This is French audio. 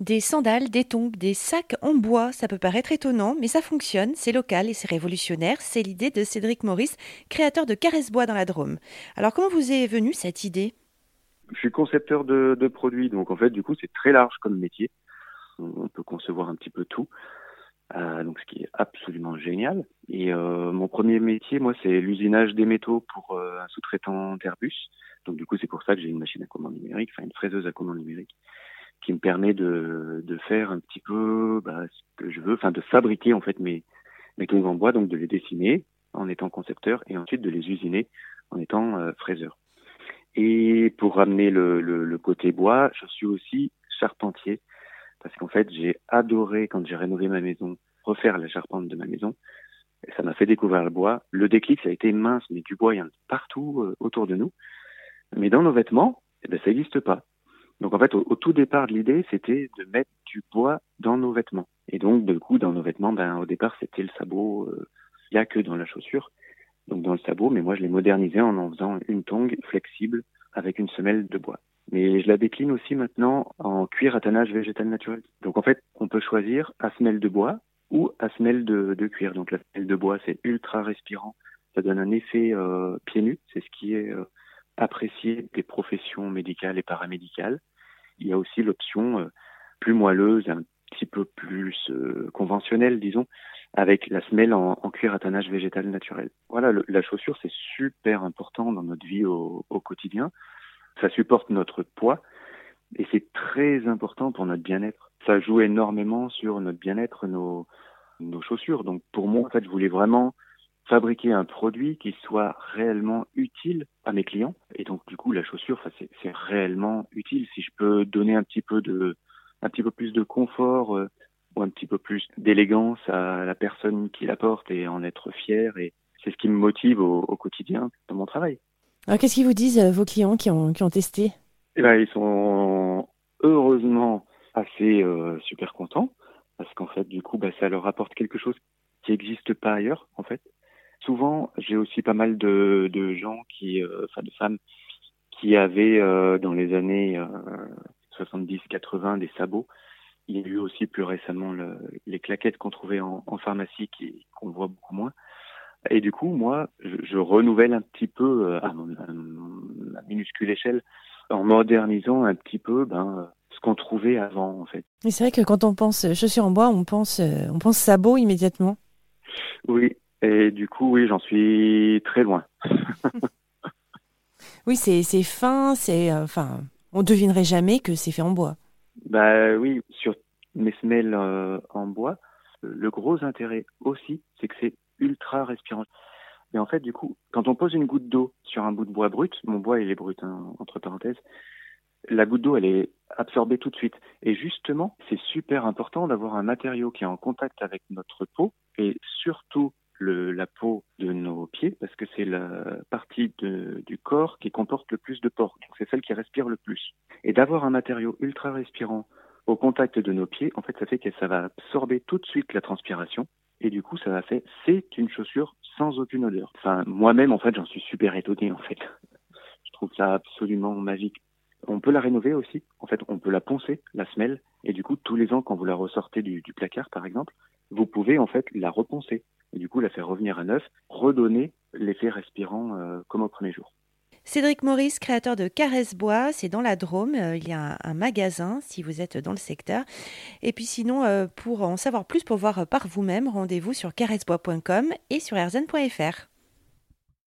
Des sandales, des tongs, des sacs en bois, ça peut paraître étonnant, mais ça fonctionne, c'est local et c'est révolutionnaire. C'est l'idée de Cédric Maurice, créateur de Caresse Bois dans la Drôme. Alors comment vous est venue cette idée? Je suis concepteur de, de, produits, donc en fait du coup c'est très large comme métier. On peut concevoir un petit peu tout. Euh, donc ce qui est absolument génial. Et euh, mon premier métier, moi, c'est l'usinage des métaux pour euh, un sous-traitant d'Airbus. Donc du coup, c'est pour ça que j'ai une machine à commande numérique, enfin une fraiseuse à commande numérique, qui me permet de, de faire un petit peu bah, ce que je veux, enfin de fabriquer en fait mes mes tongs en bois, donc de les dessiner en étant concepteur et ensuite de les usiner en étant euh, fraiseur. Et pour ramener le, le, le côté bois, je suis aussi charpentier parce qu'en fait, j'ai adoré quand j'ai rénové ma maison, refaire la charpente de ma maison. Et ça m'a fait découvrir le bois. Le déclic, ça a été mince, mais du bois, il y en a partout euh, autour de nous. Mais dans nos vêtements, eh ben, ça n'existe pas. Donc en fait, au, tout départ de l'idée, c'était de mettre du bois dans nos vêtements. Et donc, du coup, dans nos vêtements, ben, au départ, c'était le sabot. Euh, il n'y a que dans la chaussure, donc dans le sabot. Mais moi, je l'ai modernisé en en faisant une tongue flexible avec une semelle de bois mais je la décline aussi maintenant en cuir à tannage végétal naturel. Donc en fait, on peut choisir à semelle de bois ou à semelle de, de cuir. Donc la semelle de bois, c'est ultra respirant. Ça donne un effet euh, pieds nus. C'est ce qui est euh, apprécié des professions médicales et paramédicales. Il y a aussi l'option euh, plus moelleuse, un petit peu plus euh, conventionnelle, disons, avec la semelle en, cuir à tannage végétal naturel. Voilà, la chaussure, c'est super important dans notre vie au, au quotidien ça supporte notre poids et c'est très important pour notre bien-être. Ça joue énormément sur notre bien-être, nos, nos chaussures. Donc pour moi, en fait, je voulais vraiment fabriquer un produit qui soit réellement utile à mes clients. Et donc du coup, la chaussure, c'est réellement utile. Si je peux donner un petit peu de, un petit peu plus de confort euh, ou un petit peu plus d'élégance à la personne qui la porte et en être fier. Et c'est ce qui me motive au, au quotidien dans mon travail. Alors, qu'est-ce qu'ils vous disent, euh, vos clients qui ont, qui ont testé? Eh ben, Ils sont heureusement assez euh, super contents parce qu'en fait, du coup, bah, ça leur apporte quelque chose qui n'existe pas ailleurs, en fait. Souvent, j'ai aussi pas mal de, de gens qui, euh, enfin, de femmes qui avaient euh, dans les années 70-80 des sabots. Il y a eu aussi plus récemment le, les claquettes qu'on trouvait en, en pharmacie qui qu'on voit beaucoup moins. Et du coup, moi, je, je renouvelle un petit peu euh, à, mon, à, ma minuscule échelle en modernisant un petit peu ben, ce qu'on trouvait avant, en fait. Mais c'est vrai que quand on pense chaussures en bois, on pense, euh, on pense sabot immédiatement. Oui, et du coup, oui, j'en suis très loin. oui, c'est fin, c'est, euh, enfin, on devinerait jamais que c'est fait en bois. Bah oui, sur mes semelles euh, en bois, le gros intérêt aussi, c'est que c'est ultra respirant. Et en fait, du coup, quand on pose une goutte d'eau sur un bout de bois brut, mon bois il est brut hein, entre parenthèses, la goutte d'eau elle est absorbée tout de suite. Et justement, c'est super important d'avoir un matériau qui est en contact avec notre peau et surtout la peau de nos pieds parce que c'est la partie du corps qui comporte le plus de pores. Donc c'est celle qui respire le plus. Et d'avoir un matériau ultra respirant au contact de nos pieds, en fait, ça fait que ça va absorber tout de suite la transpiration et du coup ça m'a fait c'est une chaussure sans aucune odeur. Enfin moi-même en fait j'en suis super étonné en fait. Je trouve ça absolument magique. On peut la rénover aussi. En fait, on peut la poncer, la semelle, et du coup, tous les ans, quand vous la ressortez du, placard, par exemple, vous pouvez en fait la reponcer et du coup la faire revenir à neuf, redonner l'effet respirant euh, comme au premier jour. Cédric Maurice, créateur de Caresse Bois, c'est dans la Drôme. Euh, il y a un, un, magasin si vous êtes dans le secteur. Et puis sinon, euh, pour en savoir plus, pour voir par vous-même, rendez-vous sur caressebois.com et sur erzen.fr.